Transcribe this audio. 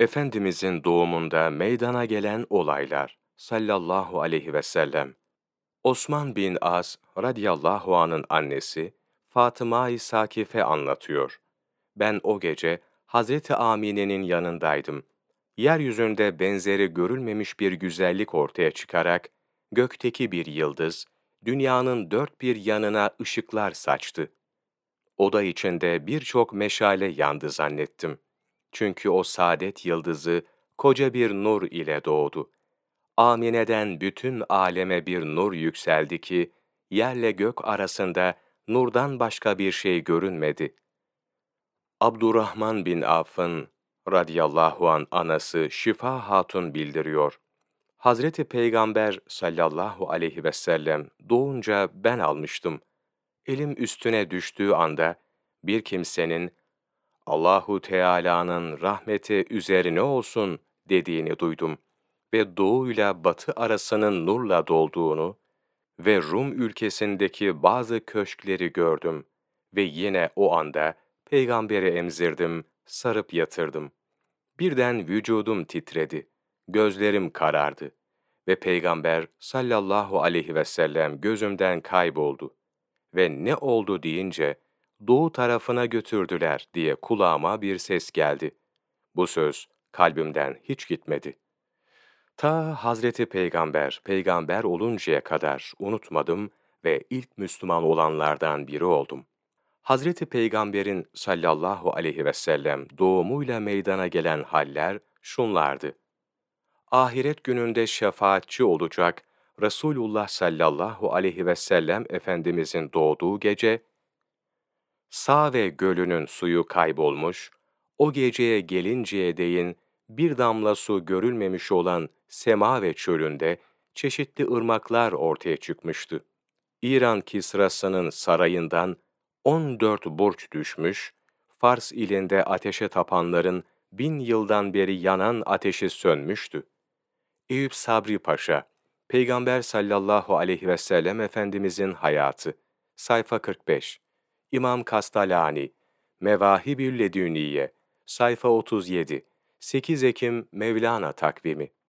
Efendimizin doğumunda meydana gelen olaylar sallallahu aleyhi ve sellem. Osman bin As radıyallahu anın annesi Fatıma-i Sakife anlatıyor. Ben o gece Hazreti Amine'nin yanındaydım. Yeryüzünde benzeri görülmemiş bir güzellik ortaya çıkarak gökteki bir yıldız dünyanın dört bir yanına ışıklar saçtı. Oda içinde birçok meşale yandı zannettim. Çünkü o saadet yıldızı koca bir nur ile doğdu. Amine'den bütün aleme bir nur yükseldi ki, yerle gök arasında nurdan başka bir şey görünmedi. Abdurrahman bin Avf'ın radıyallahu an anası Şifa Hatun bildiriyor. Hazreti Peygamber sallallahu aleyhi ve sellem doğunca ben almıştım. Elim üstüne düştüğü anda bir kimsenin Allahu Teala'nın rahmeti üzerine olsun dediğini duydum ve doğu ile batı arasının nurla dolduğunu ve Rum ülkesindeki bazı köşkleri gördüm ve yine o anda peygamberi emzirdim, sarıp yatırdım. Birden vücudum titredi, gözlerim karardı ve peygamber sallallahu aleyhi ve sellem gözümden kayboldu ve ne oldu deyince doğu tarafına götürdüler diye kulağıma bir ses geldi. Bu söz kalbimden hiç gitmedi. Ta Hazreti Peygamber, peygamber oluncaya kadar unutmadım ve ilk Müslüman olanlardan biri oldum. Hazreti Peygamber'in sallallahu aleyhi ve sellem doğumuyla meydana gelen haller şunlardı. Ahiret gününde şefaatçi olacak Resulullah sallallahu aleyhi ve sellem Efendimizin doğduğu gece, Save gölünün suyu kaybolmuş, o geceye gelinceye değin bir damla su görülmemiş olan Sema ve çölünde çeşitli ırmaklar ortaya çıkmıştı. İran Kisrası'nın sarayından 14 burç düşmüş, Fars ilinde ateşe tapanların bin yıldan beri yanan ateşi sönmüştü. Eyüp Sabri Paşa, Peygamber sallallahu aleyhi ve sellem Efendimizin hayatı, sayfa 45 İmam Kastalani, Mevahibül Ledüniye, sayfa 37, 8 Ekim Mevlana takvimi.